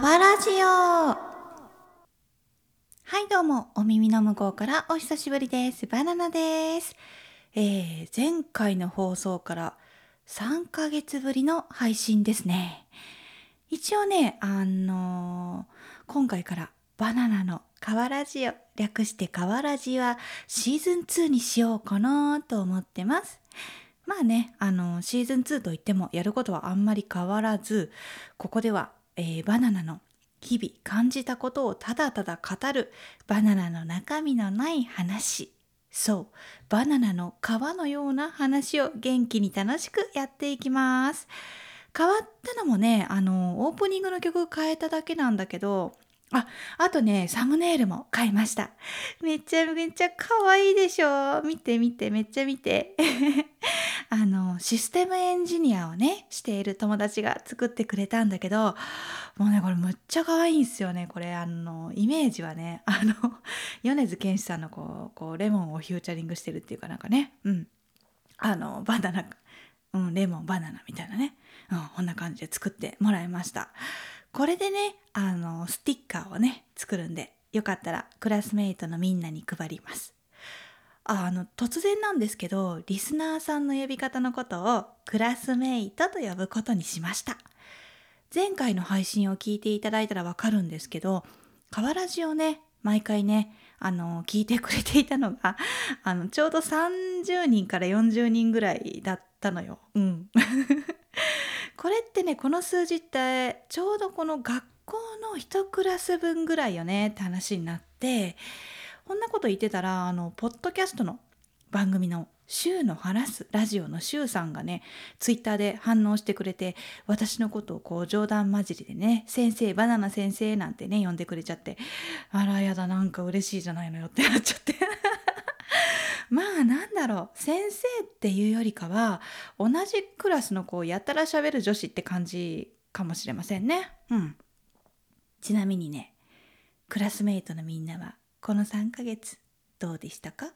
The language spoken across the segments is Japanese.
わラジオ。はいどうもお耳の向こうからお久しぶりです。バナナです、えー、前回の放送から3ヶ月ぶりの配信ですね。一応ねあのー、今回からバナナの瓦ラジオ略して瓦ラジはシーズン2にしようかなと思ってます。まあね、あの、シーズン2といってもやることはあんまり変わらず、ここではえーバナナの日々感じたことをただただ語るバナナの中身のない話。そう。バナナの皮のような話を元気に楽しくやっていきます。変わったのもねあのオープニングの曲変えただけなんだけどああとねサムネイルも変えました。めちゃめちゃ可愛いでしょ？見て見てめっちゃ見て。あのシステムエンジニアをねしている友達が作ってくれたんだけどもうねこれむっちゃ可愛いんですよね。これあのイメージはね。あの米津玄師さんのこうこうレモンをフューチャリングしてるっていうかなんかね。うん。あのバナナ。うんレモンバナナ。みたいなね、うん、こんな感じで作ってもらいました。これでねあのスティッカーをね作るんでよかったらクラスメイトのみんなに配ります。あの突然なんですけどリスナーさんの呼び方のことをクラスメイトと呼ぶことにしました前回の配信を聞いていただいたらわかるんですけど河原ジをね毎回ねあの聞いてくれていたのが あのちょうど30人から40人ぐらいだったのよ。うん、これってねこの数字ってちょうどこの学校の一クラス分ぐらいよねって話になってこんなこと言ってたらあのポッドキャストの番組の「週の話すラジオ」の週さんがねツイッターで反応してくれて私のことをこう冗談交じりでね「先生バナナ先生」なんてね呼んでくれちゃってあらやだなんか嬉しいじゃないのよってなっちゃって。まあなんだろう先生っていうよりかは同じクラスのこうやたら喋る女子って感じかもしれませんね。うん。ちなみにねクラスメイトのみんなはこの3ヶ月どうでしたか？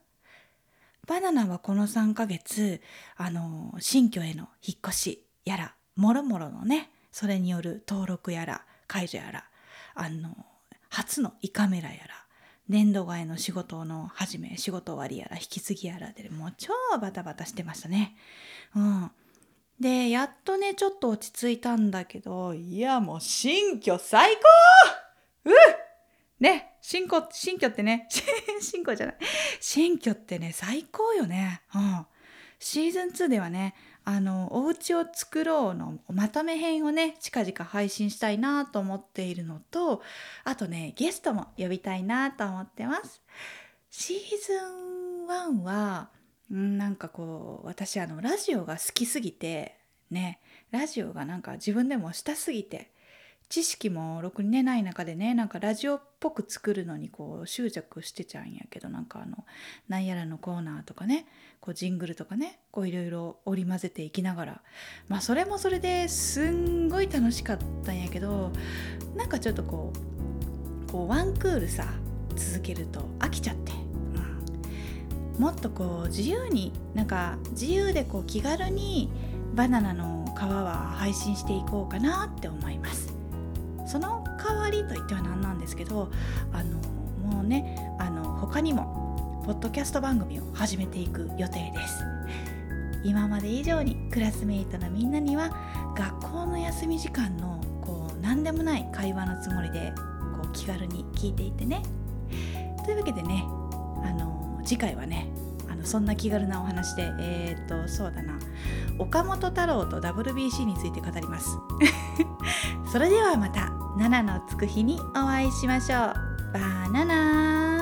バナナはこの3ヶ月あの新居への引っ越しやらもろもろのねそれによる登録やら解除やらあの初の胃カメラやら年度外の仕事の始め仕事終わりやら引き継ぎやらでもう超バタバタしてましたね。うん、でやっとねちょっと落ち着いたんだけどいやもう新居最高！うっ！ね新居新居ってね 新居じゃない新居ってね最高よね。うん、シーズン2ではねあのお家を作ろうのまとめ編をね近々配信したいなと思っているのとあとねゲストも呼びたいなと思ってます。シーズン1はんなんかこう私あのラジオが好きすぎてねラジオがなんか自分でもしたすぎて知識もろくにねない中でねなんかラジオっぽく作るのにこう執着してちゃうんやけどなんかあのなんやらのコーナーとかねこうジングルとかねこういろいろ織り交ぜていきながら。まあそれもそれですんごい楽しかったんやけどなんかちょっとこうこうワンクールさ続けると飽きちゃって、うん、もっとこう自由になんか自由でこう気軽にバナナの皮は配信していこうかなって思います。その代わりといっては何なんですけどあのもうねあの他にもポッドキャスト番組を始めていく予定です。今まで以上にクラスメイトのみんなには学校の休み時間のこう何でもない会話のつもりでこう気軽に聞いていてね。というわけでねあの次回はねあのそんな気軽なお話でえっ、とそうだな。岡本太郎と WBC について語ります。それではまた。7のつく日にお会いしましょう。バナナ